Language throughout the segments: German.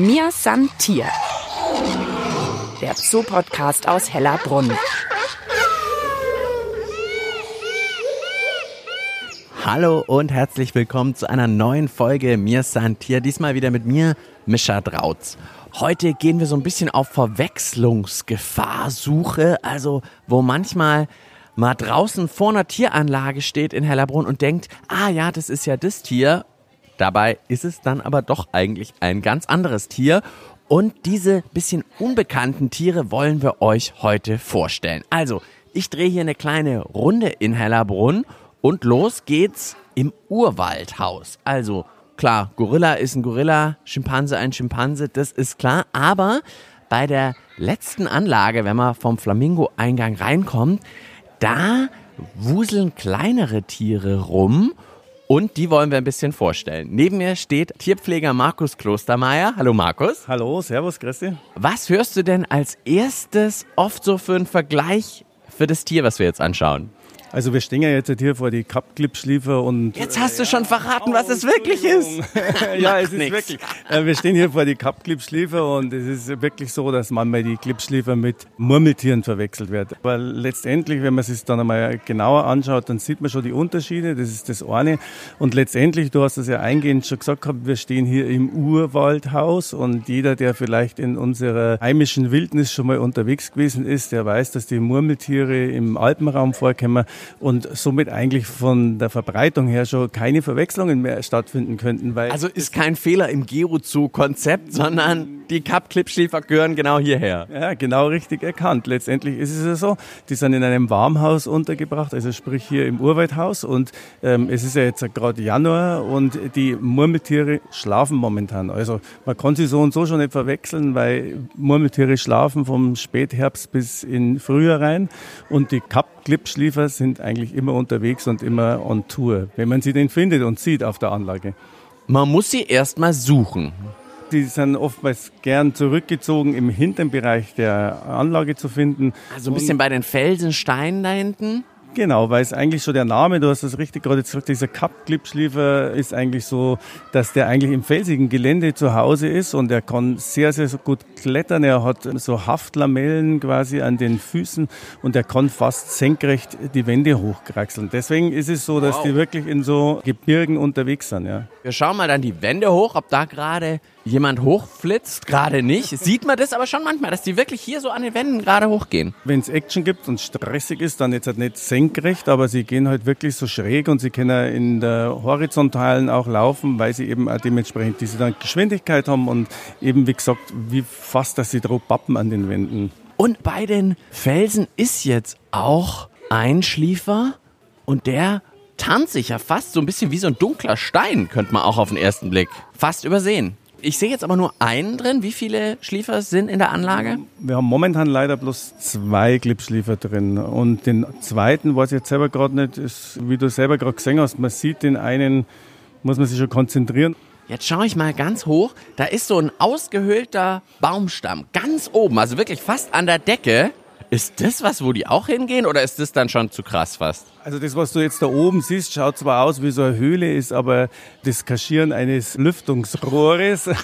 Mir san Tier. Der Zoopodcast aus Hellerbrunn. Hallo und herzlich willkommen zu einer neuen Folge Mir san Tier. Diesmal wieder mit mir, Mischa Drautz. Heute gehen wir so ein bisschen auf Verwechslungsgefahrsuche, also wo manchmal mal draußen vor einer Tieranlage steht in Hellerbrunn und denkt, ah ja, das ist ja das Tier. Dabei ist es dann aber doch eigentlich ein ganz anderes Tier. Und diese bisschen unbekannten Tiere wollen wir euch heute vorstellen. Also, ich drehe hier eine kleine Runde in Hellerbrunn und los geht's im Urwaldhaus. Also, klar, Gorilla ist ein Gorilla, Schimpanse ein Schimpanse, das ist klar. Aber bei der letzten Anlage, wenn man vom Flamingo-Eingang reinkommt, da wuseln kleinere Tiere rum und die wollen wir ein bisschen vorstellen. Neben mir steht Tierpfleger Markus Klostermeier. Hallo Markus. Hallo, servus, Christi. Was hörst du denn als erstes oft so für einen Vergleich für das Tier, was wir jetzt anschauen? Also wir stehen ja jetzt hier vor die Kappklipschliefer und... Jetzt hast du schon verraten, was es wirklich ist. ja, es ist nix. wirklich. Äh, wir stehen hier vor die Kappklipschliefer und es ist wirklich so, dass manchmal die Klipschliefer mit Murmeltieren verwechselt wird. Aber letztendlich, wenn man es sich dann einmal genauer anschaut, dann sieht man schon die Unterschiede. Das ist das eine. Und letztendlich, du hast es ja eingehend schon gesagt gehabt, wir stehen hier im Urwaldhaus und jeder, der vielleicht in unserer heimischen Wildnis schon mal unterwegs gewesen ist, der weiß, dass die Murmeltiere im Alpenraum vorkommen und somit eigentlich von der Verbreitung her schon keine Verwechslungen mehr stattfinden könnten. Weil also ist kein Fehler im Geozoo-Konzept, sondern die Kapp-Klippschliefer gehören genau hierher. Ja, genau richtig erkannt. Letztendlich ist es ja so, die sind in einem Warmhaus untergebracht, also sprich hier im Urwaldhaus und ähm, es ist ja jetzt gerade Januar und die Murmeltiere schlafen momentan. Also man kann sie so und so schon nicht verwechseln, weil Murmeltiere schlafen vom Spätherbst bis in Frühjahr rein und die Kapp-Klippschliefer sind sind eigentlich immer unterwegs und immer on Tour, wenn man sie denn findet und sieht auf der Anlage. Man muss sie erstmal suchen. Die sind oftmals gern zurückgezogen im hinteren Bereich der Anlage zu finden. Also ein bisschen bei den Felsen, Steinen da hinten? Genau, weil es eigentlich so der Name, du hast das richtig gerade gesagt, dieser Cup-Klippschliefer ist eigentlich so, dass der eigentlich im felsigen Gelände zu Hause ist und er kann sehr, sehr gut klettern. Er hat so Haftlamellen quasi an den Füßen und er kann fast senkrecht die Wände hochkraxeln. Deswegen ist es so, dass wow. die wirklich in so Gebirgen unterwegs sind. Ja. Wir schauen mal dann die Wände hoch, ob da gerade jemand hochflitzt, gerade nicht. Sieht man das aber schon manchmal, dass die wirklich hier so an den Wänden gerade hochgehen. Wenn es Action gibt und stressig ist, dann jetzt halt nicht senkrecht, aber sie gehen halt wirklich so schräg und sie können in der horizontalen auch laufen, weil sie eben auch dementsprechend diese dann Geschwindigkeit haben und eben wie gesagt, wie fast, dass sie drauf bappen an den Wänden. Und bei den Felsen ist jetzt auch ein Schliefer und der tarnt sich ja fast so ein bisschen wie so ein dunkler Stein, könnte man auch auf den ersten Blick fast übersehen. Ich sehe jetzt aber nur einen drin. Wie viele Schliefer sind in der Anlage? Wir haben momentan leider bloß zwei Clipschliefer drin. Und den zweiten weiß ich jetzt selber gerade nicht, ist, wie du selber gerade gesehen hast, man sieht den einen, muss man sich schon konzentrieren. Jetzt schaue ich mal ganz hoch. Da ist so ein ausgehöhlter Baumstamm ganz oben, also wirklich fast an der Decke. Ist das was, wo die auch hingehen oder ist das dann schon zu krass fast? Also das, was du jetzt da oben siehst, schaut zwar aus wie so eine Höhle, ist aber das Kaschieren eines Lüftungsrohres.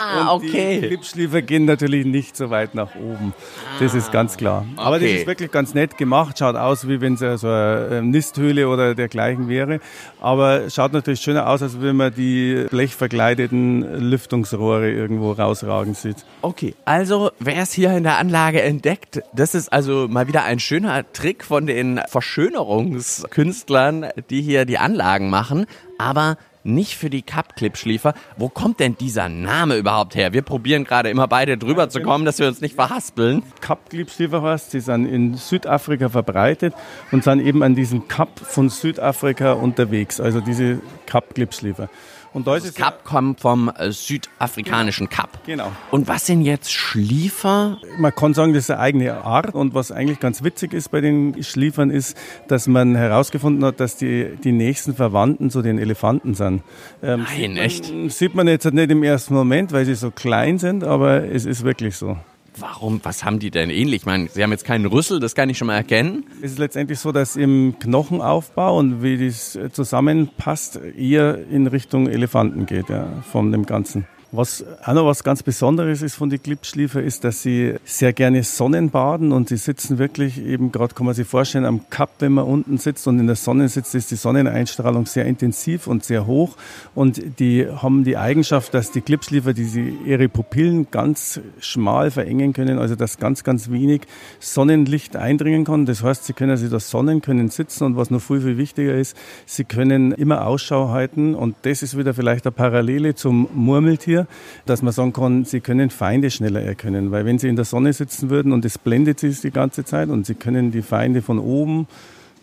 Ah, okay. Die Klippschliefer gehen natürlich nicht so weit nach oben. Das ist ganz klar. Okay. Aber das ist wirklich ganz nett gemacht. Schaut aus, wie wenn es so eine Nisthöhle oder dergleichen wäre. Aber schaut natürlich schöner aus, als wenn man die blechverkleideten Lüftungsrohre irgendwo rausragen sieht. Okay, also wer es hier in der Anlage entdeckt, das ist also mal wieder ein schöner Trick von den Verschönerungen Erinnerungskünstlern, die hier die Anlagen machen, aber nicht für die Cup-Clip-Schliefer. Wo kommt denn dieser Name überhaupt her? Wir probieren gerade immer beide drüber zu kommen, dass wir uns nicht verhaspeln. Cup-Clip-Schliefer heißt, sie sind in Südafrika verbreitet und sind eben an diesem Cup von Südafrika unterwegs, also diese Cup-Clip-Schliefer. Und das, das Kap kommt vom äh, südafrikanischen genau. Kap. Genau. Und was sind jetzt Schliefer? Man kann sagen, das ist eine eigene Art. Und was eigentlich ganz witzig ist bei den Schliefern, ist, dass man herausgefunden hat, dass die, die nächsten Verwandten zu den Elefanten sind. Ähm, Nein, echt? Man, sieht man jetzt nicht im ersten Moment, weil sie so klein sind, aber es ist wirklich so. Warum? Was haben die denn ähnlich? Ich meine, sie haben jetzt keinen Rüssel, das kann ich schon mal erkennen. Es ist letztendlich so, dass im Knochenaufbau und wie das zusammenpasst, eher in Richtung Elefanten geht, ja, von dem Ganzen. Was auch noch was ganz Besonderes ist von den Klippschliefer, ist, dass sie sehr gerne Sonnenbaden und sie sitzen wirklich eben, gerade kann man sich vorstellen, am Kap, wenn man unten sitzt und in der Sonne sitzt, ist die Sonneneinstrahlung sehr intensiv und sehr hoch. Und die haben die Eigenschaft, dass die Klippschliefer, die sie ihre Pupillen ganz schmal verengen können, also dass ganz, ganz wenig Sonnenlicht eindringen kann. Das heißt, sie können sich da sonnen, können sitzen und was noch viel, viel wichtiger ist, sie können immer Ausschau halten. Und das ist wieder vielleicht eine Parallele zum Murmeltier dass man sagen kann, sie können Feinde schneller erkennen. Weil wenn sie in der Sonne sitzen würden und es blendet sie die ganze Zeit und sie können die Feinde von oben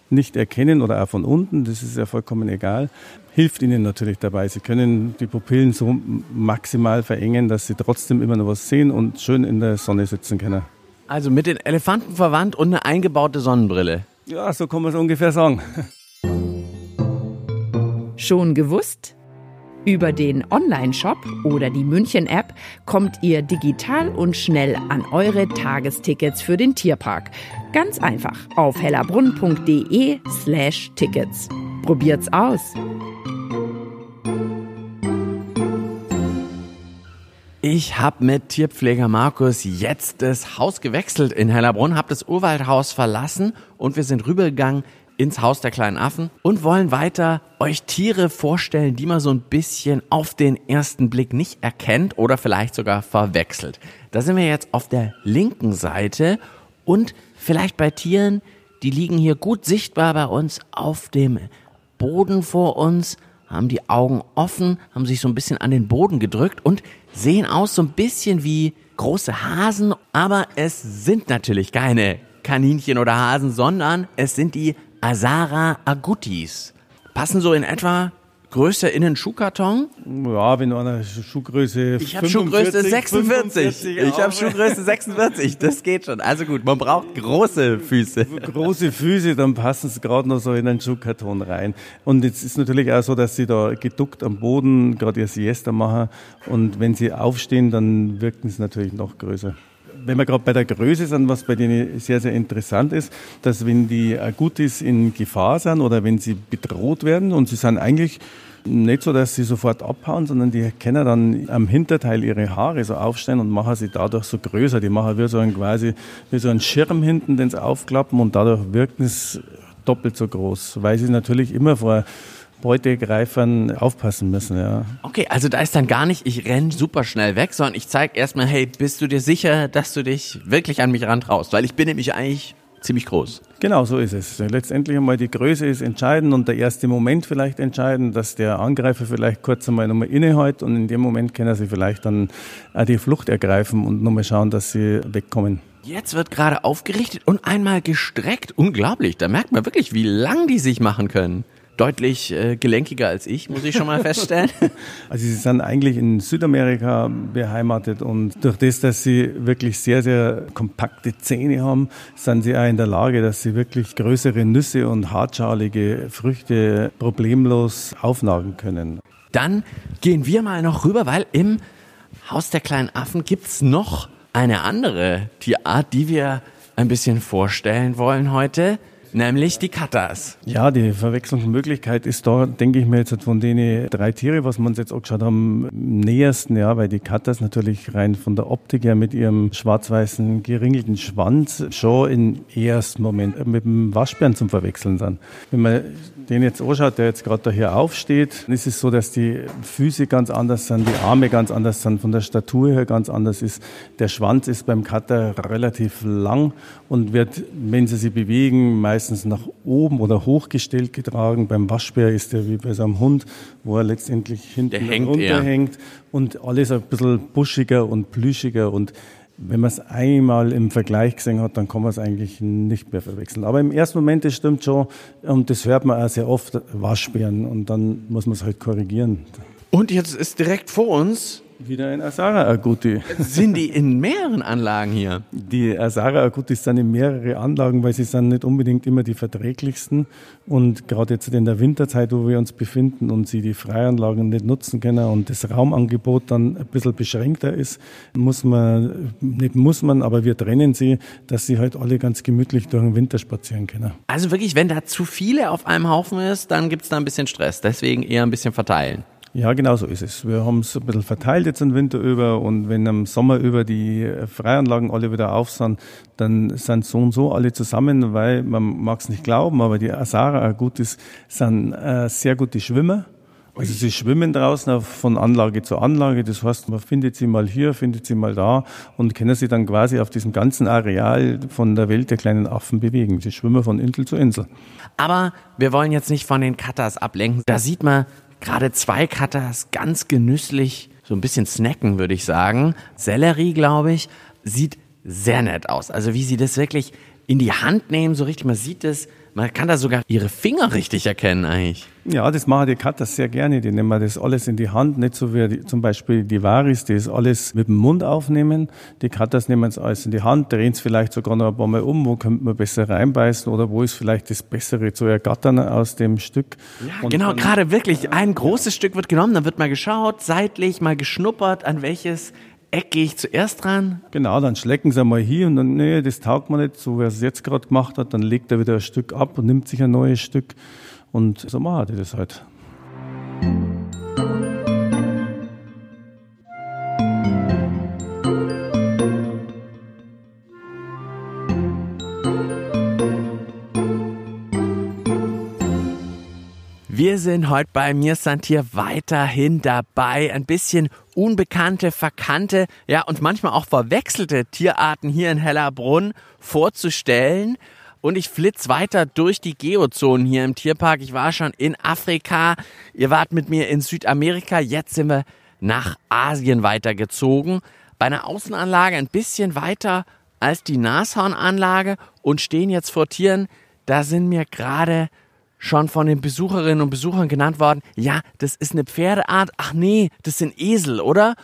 nicht erkennen oder auch von unten, das ist ja vollkommen egal, hilft ihnen natürlich dabei. Sie können die Pupillen so maximal verengen, dass sie trotzdem immer noch was sehen und schön in der Sonne sitzen können. Also mit den Elefanten verwandt und eine eingebaute Sonnenbrille. Ja, so kann man es ungefähr sagen. Schon gewusst? Über den Online-Shop oder die München-App kommt ihr digital und schnell an eure Tagestickets für den Tierpark. Ganz einfach auf hellerbrunn.de slash Tickets. Probiert's aus! Ich habe mit Tierpfleger Markus jetzt das Haus gewechselt in Hellerbrunn, habe das Urwaldhaus verlassen und wir sind rübergegangen ins Haus der kleinen Affen und wollen weiter euch Tiere vorstellen, die man so ein bisschen auf den ersten Blick nicht erkennt oder vielleicht sogar verwechselt. Da sind wir jetzt auf der linken Seite und vielleicht bei Tieren, die liegen hier gut sichtbar bei uns auf dem Boden vor uns, haben die Augen offen, haben sich so ein bisschen an den Boden gedrückt und sehen aus so ein bisschen wie große Hasen, aber es sind natürlich keine Kaninchen oder Hasen, sondern es sind die Asara agutis. Passen so in etwa Größe in den Schuhkarton? Ja, wenn du eine Schuhgröße Ich habe Schuhgröße 46. Ich habe Schuhgröße 46. Das geht schon. Also gut, man braucht große Füße. Große Füße, dann passen sie gerade noch so in einen Schuhkarton rein. Und jetzt ist natürlich auch so, dass sie da geduckt am Boden gerade ihr Siesta machen. Und wenn sie aufstehen, dann wirken sie natürlich noch größer wenn wir gerade bei der Größe sind, was bei denen sehr, sehr interessant ist, dass wenn die Agutis in Gefahr sind oder wenn sie bedroht werden und sie sind eigentlich nicht so, dass sie sofort abhauen, sondern die können dann am Hinterteil ihre Haare so aufstellen und machen sie dadurch so größer. Die machen wie so ein quasi wie so ein Schirm hinten, den sie aufklappen und dadurch wirken sie doppelt so groß, weil sie natürlich immer vor Beutegreifern aufpassen müssen, ja. Okay, also da ist dann gar nicht, ich renn super schnell weg, sondern ich zeige erstmal, hey, bist du dir sicher, dass du dich wirklich an mich rantraust? Weil ich bin nämlich eigentlich ziemlich groß. Genau, so ist es. Letztendlich einmal die Größe ist entscheidend und der erste Moment vielleicht entscheidend, dass der Angreifer vielleicht kurz einmal nochmal innehält und in dem Moment können sie vielleicht dann auch die Flucht ergreifen und nochmal schauen, dass sie wegkommen. Jetzt wird gerade aufgerichtet und einmal gestreckt. Unglaublich. Da merkt man wirklich, wie lang die sich machen können deutlich äh, gelenkiger als ich, muss ich schon mal feststellen. Also sie sind eigentlich in Südamerika beheimatet und durch das, dass sie wirklich sehr, sehr kompakte Zähne haben, sind sie auch in der Lage, dass sie wirklich größere Nüsse und hartschalige Früchte problemlos aufnagen können. Dann gehen wir mal noch rüber, weil im Haus der kleinen Affen gibt's noch eine andere Tierart, die wir ein bisschen vorstellen wollen heute. Nämlich die Katas. Ja, die Verwechslungsmöglichkeit ist da, denke ich mir jetzt von den drei Tiere, was uns jetzt angeschaut haben, nähersten, ja, weil die Katas natürlich rein von der Optik her mit ihrem schwarz-weißen geringelten Schwanz schon im ersten Moment mit dem Waschbären zum Verwechseln sind. Wenn man den jetzt anschaut, der jetzt gerade da hier aufsteht, ist es so, dass die Füße ganz anders sind, die Arme ganz anders sind, von der Statur her ganz anders ist. Der Schwanz ist beim Kater relativ lang und wird, wenn sie sich bewegen, meist meistens nach oben oder hochgestellt getragen. Beim Waschbär ist er wie bei seinem Hund, wo er letztendlich hinten runterhängt und alles ein bisschen buschiger und plüschiger und wenn man es einmal im Vergleich gesehen hat, dann kann man es eigentlich nicht mehr verwechseln. Aber im ersten Moment, das stimmt schon, und das hört man auch sehr oft, Waschbären, und dann muss man es halt korrigieren. Und jetzt ist direkt vor uns wieder ein Asara Aguti. Sind die in mehreren Anlagen hier? Die Asara Agutis sind in mehrere Anlagen, weil sie sind nicht unbedingt immer die verträglichsten. Und gerade jetzt in der Winterzeit, wo wir uns befinden und sie die Freianlagen nicht nutzen können und das Raumangebot dann ein bisschen beschränkter ist, muss man, nicht muss man, aber wir trennen sie, dass sie halt alle ganz gemütlich durch den Winter spazieren können. Also wirklich, wenn da zu viele auf einem Haufen ist, dann gibt es da ein bisschen Stress. Deswegen eher ein bisschen verteilen. Ja, genau so ist es. Wir haben es ein bisschen verteilt jetzt den Winter über und wenn im Sommer über die Freianlagen alle wieder auf sind, dann sind so und so alle zusammen, weil man mag es nicht glauben, aber die Asara, gut ist, sind äh, sehr gute Schwimmer. Also sie schwimmen draußen von Anlage zu Anlage. Das heißt, man findet sie mal hier, findet sie mal da und können sie dann quasi auf diesem ganzen Areal von der Welt der kleinen Affen bewegen. Sie schwimmen von Insel zu Insel. Aber wir wollen jetzt nicht von den Cutters ablenken. Da sieht man gerade zwei Cutters ganz genüsslich so ein bisschen snacken, würde ich sagen. Sellerie, glaube ich, sieht sehr nett aus. Also wie sie das wirklich in die Hand nehmen, so richtig, man sieht es man kann da sogar ihre Finger richtig erkennen eigentlich. Ja, das machen die Cutters sehr gerne. Die nehmen das alles in die Hand, nicht so wie die, zum Beispiel die Varis, die das alles mit dem Mund aufnehmen. Die Cutters nehmen es alles in die Hand, drehen es vielleicht sogar noch ein paar Mal um, wo könnte man besser reinbeißen oder wo ist vielleicht das Bessere zu ergattern aus dem Stück. Ja, genau, gerade wirklich. Ein großes Stück wird genommen, dann wird mal geschaut, seitlich mal geschnuppert, an welches Eck gehe ich zuerst dran? Genau, dann schlecken sie einmal hier und dann, nee, das taugt man nicht, so wie er es jetzt gerade gemacht hat. Dann legt er wieder ein Stück ab und nimmt sich ein neues Stück. Und so machen die das halt. Wir sind heute bei mir Santier weiterhin dabei, ein bisschen unbekannte, verkannte, ja und manchmal auch verwechselte Tierarten hier in Hellerbrunn vorzustellen. Und ich flitz weiter durch die Geozonen hier im Tierpark. Ich war schon in Afrika, ihr wart mit mir in Südamerika, jetzt sind wir nach Asien weitergezogen. Bei einer Außenanlage ein bisschen weiter als die Nashornanlage und stehen jetzt vor Tieren. Da sind mir gerade schon von den Besucherinnen und Besuchern genannt worden, ja, das ist eine Pferdeart, ach nee, das sind Esel, oder?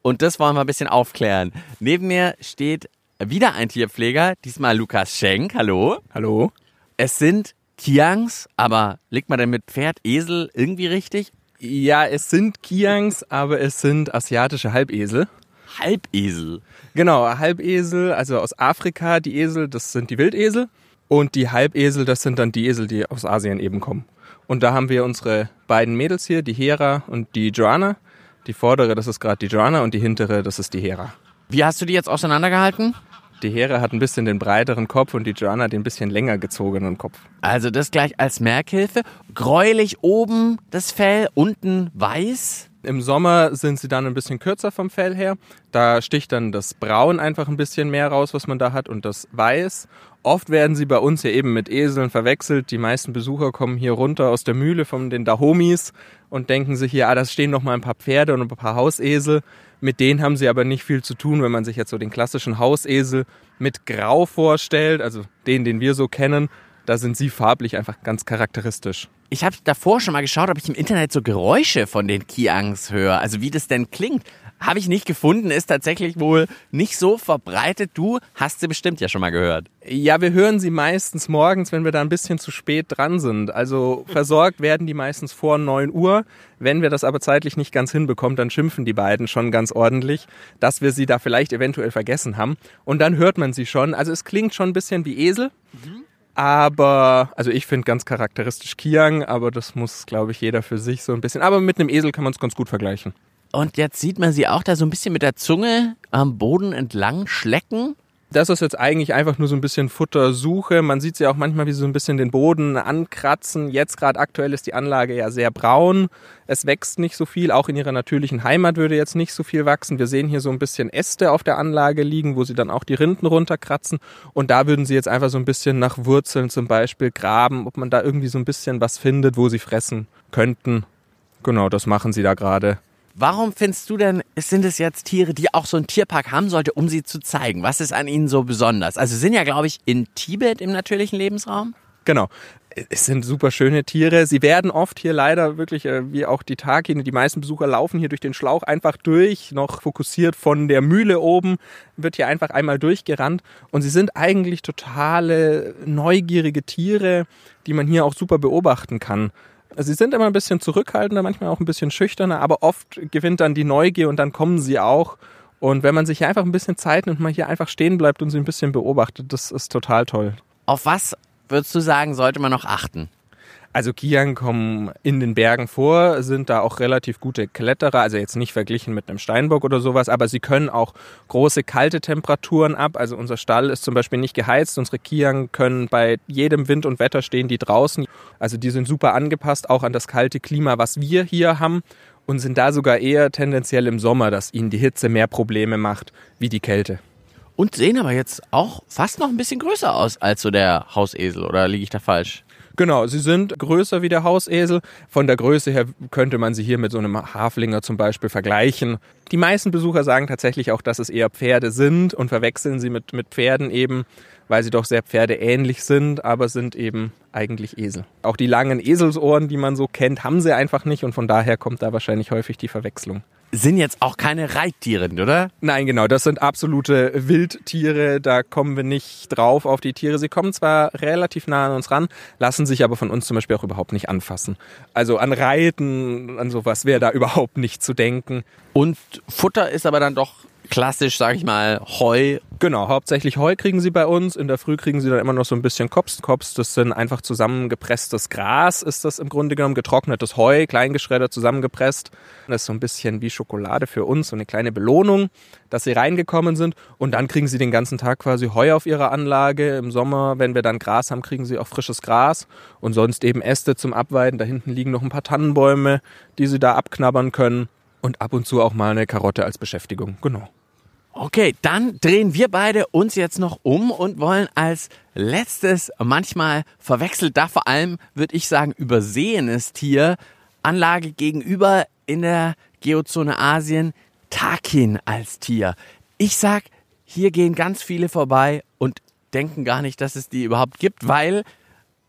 Und das wollen wir ein bisschen aufklären. Neben mir steht wieder ein Tierpfleger, diesmal Lukas Schenk. Hallo. Hallo. Es sind Kiangs, aber liegt man denn mit Pferd, Esel irgendwie richtig? Ja, es sind Kiangs, aber es sind asiatische Halbesel. Halbesel? Genau, Halbesel, also aus Afrika, die Esel, das sind die Wildesel. Und die Halbesel, das sind dann die Esel, die aus Asien eben kommen. Und da haben wir unsere beiden Mädels hier, die Hera und die Joanna. Die vordere, das ist gerade die Joanna und die hintere, das ist die Hera. Wie hast du die jetzt auseinandergehalten? Die Hera hat ein bisschen den breiteren Kopf und die Joanna den bisschen länger gezogenen Kopf. Also das gleich als Merkhilfe. Gräulich oben das Fell, unten weiß. Im Sommer sind sie dann ein bisschen kürzer vom Fell her. Da sticht dann das Braun einfach ein bisschen mehr raus, was man da hat, und das Weiß. Oft werden sie bei uns ja eben mit Eseln verwechselt. Die meisten Besucher kommen hier runter aus der Mühle von den Dahomis und denken sich hier, ah, da stehen noch mal ein paar Pferde und ein paar Hausesel. Mit denen haben sie aber nicht viel zu tun, wenn man sich jetzt so den klassischen Hausesel mit Grau vorstellt, also den, den wir so kennen. Da sind sie farblich einfach ganz charakteristisch. Ich habe davor schon mal geschaut, ob ich im Internet so Geräusche von den Kiangs höre, also wie das denn klingt. Habe ich nicht gefunden, ist tatsächlich wohl nicht so verbreitet. Du hast sie bestimmt ja schon mal gehört. Ja, wir hören sie meistens morgens, wenn wir da ein bisschen zu spät dran sind. Also versorgt werden die meistens vor 9 Uhr. Wenn wir das aber zeitlich nicht ganz hinbekommen, dann schimpfen die beiden schon ganz ordentlich, dass wir sie da vielleicht eventuell vergessen haben. Und dann hört man sie schon. Also es klingt schon ein bisschen wie Esel. Mhm. Aber, also ich finde ganz charakteristisch Kiang, aber das muss, glaube ich, jeder für sich so ein bisschen. Aber mit einem Esel kann man es ganz gut vergleichen. Und jetzt sieht man sie auch da so ein bisschen mit der Zunge am Boden entlang schlecken. Das ist jetzt eigentlich einfach nur so ein bisschen Futtersuche. Man sieht sie auch manchmal, wie sie so ein bisschen den Boden ankratzen. Jetzt gerade aktuell ist die Anlage ja sehr braun. Es wächst nicht so viel. Auch in ihrer natürlichen Heimat würde jetzt nicht so viel wachsen. Wir sehen hier so ein bisschen Äste auf der Anlage liegen, wo sie dann auch die Rinden runterkratzen. Und da würden sie jetzt einfach so ein bisschen nach Wurzeln zum Beispiel graben, ob man da irgendwie so ein bisschen was findet, wo sie fressen könnten. Genau, das machen sie da gerade. Warum findest du denn, sind es jetzt Tiere, die auch so ein Tierpark haben sollte, um sie zu zeigen? Was ist an ihnen so besonders? Also sind ja, glaube ich, in Tibet im natürlichen Lebensraum? Genau. Es sind super schöne Tiere. Sie werden oft hier leider wirklich, äh, wie auch die Tagine, die meisten Besucher laufen hier durch den Schlauch einfach durch, noch fokussiert von der Mühle oben, wird hier einfach einmal durchgerannt. Und sie sind eigentlich totale neugierige Tiere, die man hier auch super beobachten kann. Sie sind immer ein bisschen zurückhaltender, manchmal auch ein bisschen schüchterner, aber oft gewinnt dann die Neugier und dann kommen sie auch. Und wenn man sich hier einfach ein bisschen Zeit nimmt, mal hier einfach stehen bleibt und sie ein bisschen beobachtet, das ist total toll. Auf was würdest du sagen, sollte man noch achten? Also Kiang kommen in den Bergen vor, sind da auch relativ gute Kletterer, also jetzt nicht verglichen mit einem Steinbock oder sowas, aber sie können auch große kalte Temperaturen ab. Also unser Stall ist zum Beispiel nicht geheizt. Unsere Kiang können bei jedem Wind und Wetter stehen die draußen. Also die sind super angepasst auch an das kalte Klima, was wir hier haben und sind da sogar eher tendenziell im Sommer, dass ihnen die Hitze mehr Probleme macht wie die Kälte. Und sehen aber jetzt auch fast noch ein bisschen größer aus als so der Hausesel, oder liege ich da falsch? Genau, sie sind größer wie der Hausesel. Von der Größe her könnte man sie hier mit so einem Haflinger zum Beispiel vergleichen. Die meisten Besucher sagen tatsächlich auch, dass es eher Pferde sind und verwechseln sie mit, mit Pferden eben, weil sie doch sehr pferdeähnlich sind, aber sind eben eigentlich Esel. Auch die langen Eselsohren, die man so kennt, haben sie einfach nicht und von daher kommt da wahrscheinlich häufig die Verwechslung sind jetzt auch keine Reittiere, oder? Nein, genau, das sind absolute Wildtiere, da kommen wir nicht drauf auf die Tiere. Sie kommen zwar relativ nah an uns ran, lassen sich aber von uns zum Beispiel auch überhaupt nicht anfassen. Also an Reiten, an sowas wäre da überhaupt nicht zu denken. Und Futter ist aber dann doch klassisch, sag ich mal, Heu. Genau, hauptsächlich Heu kriegen sie bei uns. In der Früh kriegen sie dann immer noch so ein bisschen Kops. Kops, das sind einfach zusammengepresstes Gras, ist das im Grunde genommen. Getrocknetes Heu, kleingeschreddert, zusammengepresst. Das ist so ein bisschen wie Schokolade für uns, so eine kleine Belohnung, dass sie reingekommen sind. Und dann kriegen sie den ganzen Tag quasi Heu auf ihrer Anlage. Im Sommer, wenn wir dann Gras haben, kriegen sie auch frisches Gras. Und sonst eben Äste zum Abweiden. Da hinten liegen noch ein paar Tannenbäume, die sie da abknabbern können und ab und zu auch mal eine Karotte als Beschäftigung. Genau. Okay, dann drehen wir beide uns jetzt noch um und wollen als letztes, manchmal verwechselt, da vor allem, würde ich sagen, übersehenes Tier, Anlage gegenüber in der Geozone Asien, Takin als Tier. Ich sag, hier gehen ganz viele vorbei und denken gar nicht, dass es die überhaupt gibt, weil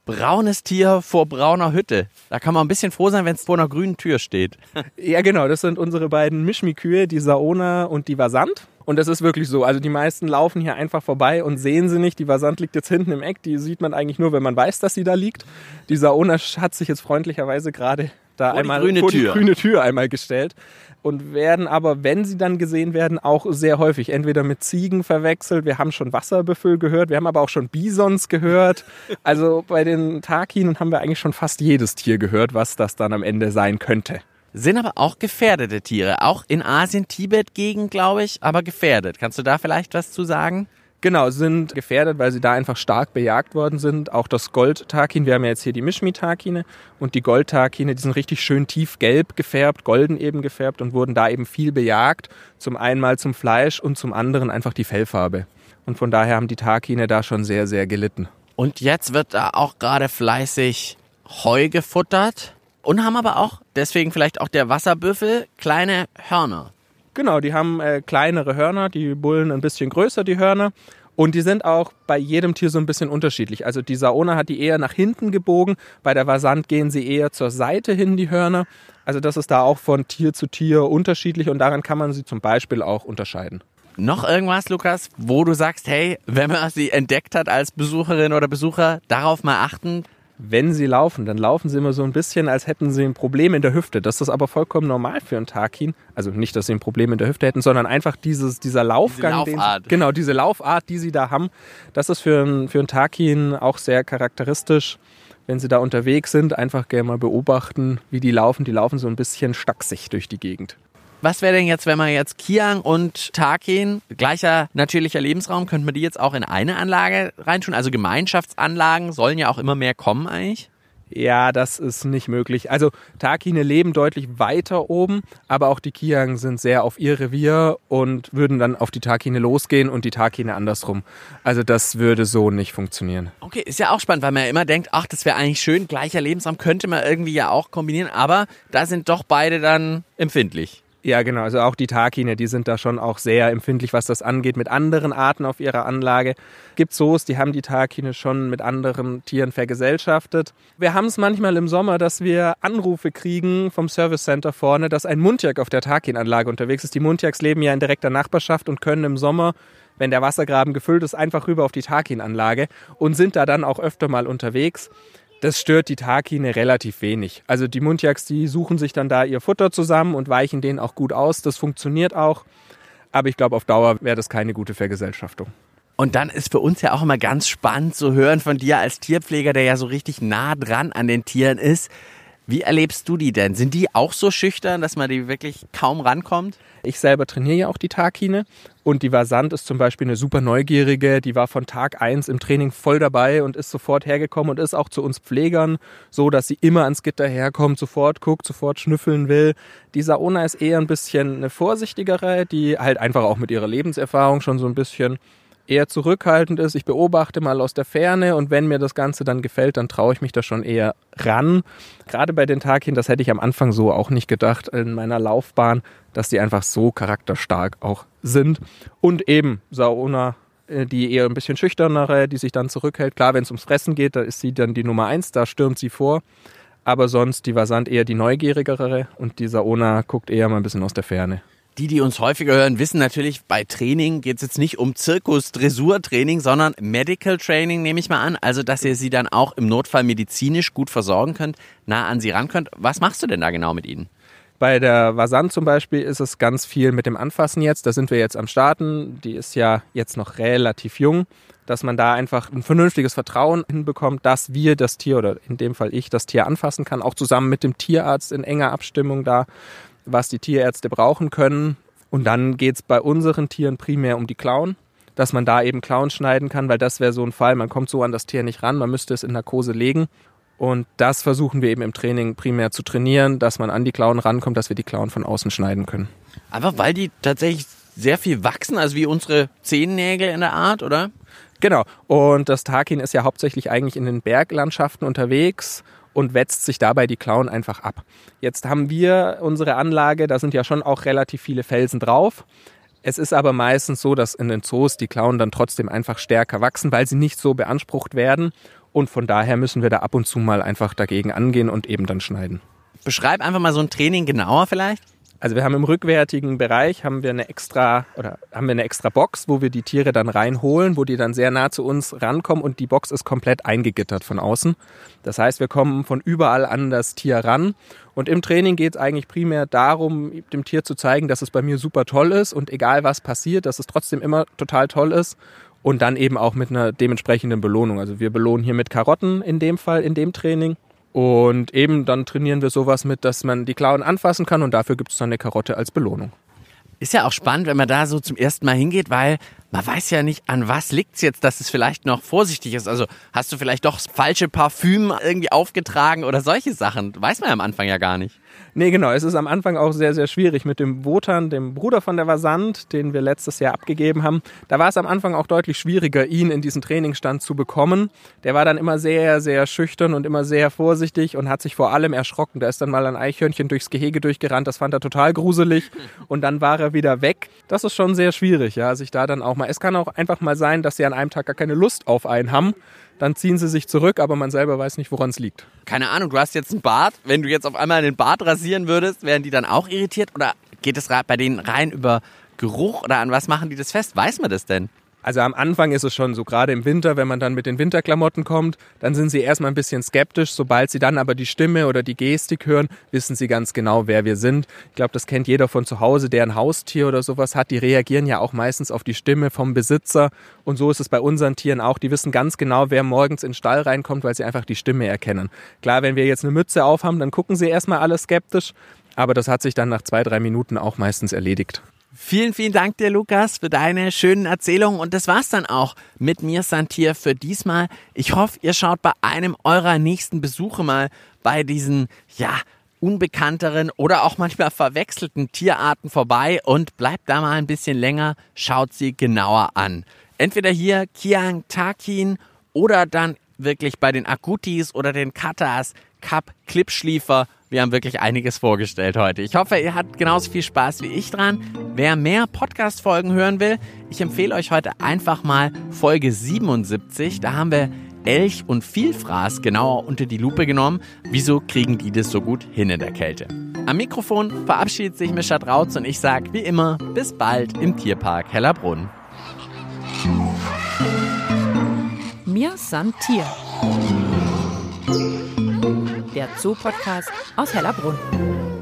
braunes Tier vor brauner Hütte. Da kann man ein bisschen froh sein, wenn es vor einer grünen Tür steht. Ja, genau. Das sind unsere beiden Mischmi-Kühe, die Saona und die Vasant. Und das ist wirklich so. Also die meisten laufen hier einfach vorbei und sehen sie nicht. Die Vasant liegt jetzt hinten im Eck. Die sieht man eigentlich nur, wenn man weiß, dass sie da liegt. Die Saona hat sich jetzt freundlicherweise gerade da vor einmal die grüne vor Tür. die grüne Tür einmal gestellt und werden aber, wenn sie dann gesehen werden, auch sehr häufig entweder mit Ziegen verwechselt. Wir haben schon Wasserbüffel gehört, wir haben aber auch schon Bisons gehört. Also bei den Takinen haben wir eigentlich schon fast jedes Tier gehört, was das dann am Ende sein könnte. Sind aber auch gefährdete Tiere. Auch in Asien, Tibet-Gegend, glaube ich, aber gefährdet. Kannst du da vielleicht was zu sagen? Genau, sind gefährdet, weil sie da einfach stark bejagt worden sind. Auch das Goldtakin, wir haben ja jetzt hier die Mischmi-Takine und die Goldtakine, die sind richtig schön tiefgelb gefärbt, golden eben gefärbt und wurden da eben viel bejagt. Zum einen mal zum Fleisch und zum anderen einfach die Fellfarbe. Und von daher haben die Takine da schon sehr, sehr gelitten. Und jetzt wird da auch gerade fleißig Heu gefuttert und haben aber auch, deswegen vielleicht auch der Wasserbüffel, kleine Hörner. Genau, die haben äh, kleinere Hörner, die Bullen ein bisschen größer, die Hörner. Und die sind auch bei jedem Tier so ein bisschen unterschiedlich. Also die Saona hat die eher nach hinten gebogen, bei der Vasant gehen sie eher zur Seite hin, die Hörner. Also das ist da auch von Tier zu Tier unterschiedlich und daran kann man sie zum Beispiel auch unterscheiden. Noch irgendwas, Lukas, wo du sagst, hey, wenn man sie entdeckt hat als Besucherin oder Besucher, darauf mal achten, wenn sie laufen, dann laufen sie immer so ein bisschen, als hätten sie ein Problem in der Hüfte. Das ist aber vollkommen normal für einen Takin. Also nicht, dass sie ein Problem in der Hüfte hätten, sondern einfach dieses, dieser Laufgang. Diese Laufart. Den, genau, diese Laufart, die sie da haben. Das ist für einen, für einen Takin auch sehr charakteristisch. Wenn sie da unterwegs sind, einfach gerne mal beobachten, wie die laufen. Die laufen so ein bisschen stacksig durch die Gegend. Was wäre denn jetzt, wenn man jetzt Kiang und Takin, gleicher natürlicher Lebensraum, könnte man die jetzt auch in eine Anlage reintun? Also Gemeinschaftsanlagen sollen ja auch immer mehr kommen eigentlich. Ja, das ist nicht möglich. Also Takine leben deutlich weiter oben, aber auch die Kiang sind sehr auf ihr Revier und würden dann auf die Takine losgehen und die Takine andersrum. Also das würde so nicht funktionieren. Okay, ist ja auch spannend, weil man ja immer denkt, ach, das wäre eigentlich schön, gleicher Lebensraum könnte man irgendwie ja auch kombinieren, aber da sind doch beide dann empfindlich. Ja, genau. Also auch die Takine, die sind da schon auch sehr empfindlich, was das angeht, mit anderen Arten auf ihrer Anlage. Gibt Zoos, die haben die Takine schon mit anderen Tieren vergesellschaftet. Wir haben es manchmal im Sommer, dass wir Anrufe kriegen vom Service Center vorne, dass ein Muntjak auf der Takin-Anlage unterwegs ist. Die Muntjaks leben ja in direkter Nachbarschaft und können im Sommer wenn der Wassergraben gefüllt ist, einfach rüber auf die Takin-Anlage und sind da dann auch öfter mal unterwegs. Das stört die Takine relativ wenig. Also die Muntjaks, die suchen sich dann da ihr Futter zusammen und weichen denen auch gut aus. Das funktioniert auch. Aber ich glaube, auf Dauer wäre das keine gute Vergesellschaftung. Und dann ist für uns ja auch immer ganz spannend zu hören von dir als Tierpfleger, der ja so richtig nah dran an den Tieren ist. Wie erlebst du die denn? Sind die auch so schüchtern, dass man die wirklich kaum rankommt? Ich selber trainiere ja auch die Tagine und die Vasant ist zum Beispiel eine super neugierige, die war von Tag eins im Training voll dabei und ist sofort hergekommen und ist auch zu uns Pflegern so, dass sie immer ans Gitter herkommt, sofort guckt, sofort schnüffeln will. Die Saona ist eher ein bisschen eine vorsichtigere, die halt einfach auch mit ihrer Lebenserfahrung schon so ein bisschen eher zurückhaltend ist. Ich beobachte mal aus der Ferne und wenn mir das Ganze dann gefällt, dann traue ich mich da schon eher ran. Gerade bei den Tagchen, das hätte ich am Anfang so auch nicht gedacht in meiner Laufbahn, dass die einfach so charakterstark auch sind. Und eben Sauna, äh, die eher ein bisschen schüchternere, die sich dann zurückhält. Klar, wenn es ums Fressen geht, da ist sie dann die Nummer eins, da stürmt sie vor. Aber sonst die Vasant eher die neugierigere und die Saona guckt eher mal ein bisschen aus der Ferne. Die, die uns häufiger hören, wissen natürlich, bei Training geht es jetzt nicht um Zirkus-Dressur-Training, sondern Medical Training, nehme ich mal an. Also, dass ihr sie dann auch im Notfall medizinisch gut versorgen könnt, nah an sie ran könnt. Was machst du denn da genau mit ihnen? Bei der Vasan zum Beispiel ist es ganz viel mit dem Anfassen jetzt. Da sind wir jetzt am Starten. Die ist ja jetzt noch relativ jung, dass man da einfach ein vernünftiges Vertrauen hinbekommt, dass wir das Tier oder in dem Fall ich das Tier anfassen kann, auch zusammen mit dem Tierarzt in enger Abstimmung da was die Tierärzte brauchen können. Und dann geht es bei unseren Tieren primär um die Klauen, dass man da eben Klauen schneiden kann, weil das wäre so ein Fall, man kommt so an das Tier nicht ran, man müsste es in Narkose legen. Und das versuchen wir eben im Training primär zu trainieren, dass man an die Klauen rankommt, dass wir die Klauen von außen schneiden können. Einfach weil die tatsächlich sehr viel wachsen, also wie unsere Zehennägel in der Art, oder? Genau. Und das Takin ist ja hauptsächlich eigentlich in den Berglandschaften unterwegs und wetzt sich dabei die Klauen einfach ab. Jetzt haben wir unsere Anlage, da sind ja schon auch relativ viele Felsen drauf. Es ist aber meistens so, dass in den Zoos die Klauen dann trotzdem einfach stärker wachsen, weil sie nicht so beansprucht werden. Und von daher müssen wir da ab und zu mal einfach dagegen angehen und eben dann schneiden. Beschreib einfach mal so ein Training genauer vielleicht. Also wir haben im rückwärtigen Bereich haben wir eine extra oder haben wir eine extra Box, wo wir die Tiere dann reinholen, wo die dann sehr nah zu uns rankommen und die Box ist komplett eingegittert von außen. Das heißt, wir kommen von überall an das Tier ran und im Training geht es eigentlich primär darum, dem Tier zu zeigen, dass es bei mir super toll ist und egal was passiert, dass es trotzdem immer total toll ist und dann eben auch mit einer dementsprechenden Belohnung. Also wir belohnen hier mit Karotten in dem Fall in dem Training und eben dann trainieren wir sowas mit, dass man die Klauen anfassen kann und dafür gibt es dann eine Karotte als Belohnung. Ist ja auch spannend, wenn man da so zum ersten Mal hingeht, weil man weiß ja nicht, an was liegt es jetzt, dass es vielleicht noch vorsichtig ist. Also hast du vielleicht doch falsche Parfüm irgendwie aufgetragen oder solche Sachen. Weiß man ja am Anfang ja gar nicht. Nee, genau. Es ist am Anfang auch sehr, sehr schwierig mit dem Wotan, dem Bruder von der Vasant, den wir letztes Jahr abgegeben haben. Da war es am Anfang auch deutlich schwieriger, ihn in diesen Trainingsstand zu bekommen. Der war dann immer sehr, sehr schüchtern und immer sehr vorsichtig und hat sich vor allem erschrocken. Da ist dann mal ein Eichhörnchen durchs Gehege durchgerannt. Das fand er total gruselig. Und dann war er wieder weg. Das ist schon sehr schwierig, ja, sich da dann auch mal. Es kann auch einfach mal sein, dass sie an einem Tag gar keine Lust auf einen haben dann ziehen sie sich zurück, aber man selber weiß nicht, woran es liegt. Keine Ahnung, du hast jetzt einen Bart. Wenn du jetzt auf einmal den Bart rasieren würdest, wären die dann auch irritiert? Oder geht es bei denen rein über Geruch oder an was machen die das fest? Weiß man das denn? Also am Anfang ist es schon so, gerade im Winter, wenn man dann mit den Winterklamotten kommt, dann sind sie erstmal ein bisschen skeptisch. Sobald sie dann aber die Stimme oder die Gestik hören, wissen sie ganz genau, wer wir sind. Ich glaube, das kennt jeder von zu Hause, der ein Haustier oder sowas hat. Die reagieren ja auch meistens auf die Stimme vom Besitzer. Und so ist es bei unseren Tieren auch. Die wissen ganz genau, wer morgens in den Stall reinkommt, weil sie einfach die Stimme erkennen. Klar, wenn wir jetzt eine Mütze aufhaben, dann gucken sie erstmal alle skeptisch. Aber das hat sich dann nach zwei, drei Minuten auch meistens erledigt. Vielen, vielen Dank dir, Lukas, für deine schönen Erzählungen. Und das war's dann auch mit mir, Santier, für diesmal. Ich hoffe, ihr schaut bei einem eurer nächsten Besuche mal bei diesen, ja, unbekannteren oder auch manchmal verwechselten Tierarten vorbei und bleibt da mal ein bisschen länger, schaut sie genauer an. Entweder hier Kiang Takin oder dann wirklich bei den Agutis oder den Katas, Kap, Klippschliefer wir haben wirklich einiges vorgestellt heute. Ich hoffe, ihr habt genauso viel Spaß wie ich dran. Wer mehr Podcast-Folgen hören will, ich empfehle euch heute einfach mal Folge 77. Da haben wir Elch und Vielfraß genauer unter die Lupe genommen. Wieso kriegen die das so gut hin in der Kälte? Am Mikrofon verabschiedet sich Mischa Drautz und ich sage wie immer bis bald im Tierpark Hellerbrunn. Mir san Tier der Zoo-Podcast aus Hellerbrunn.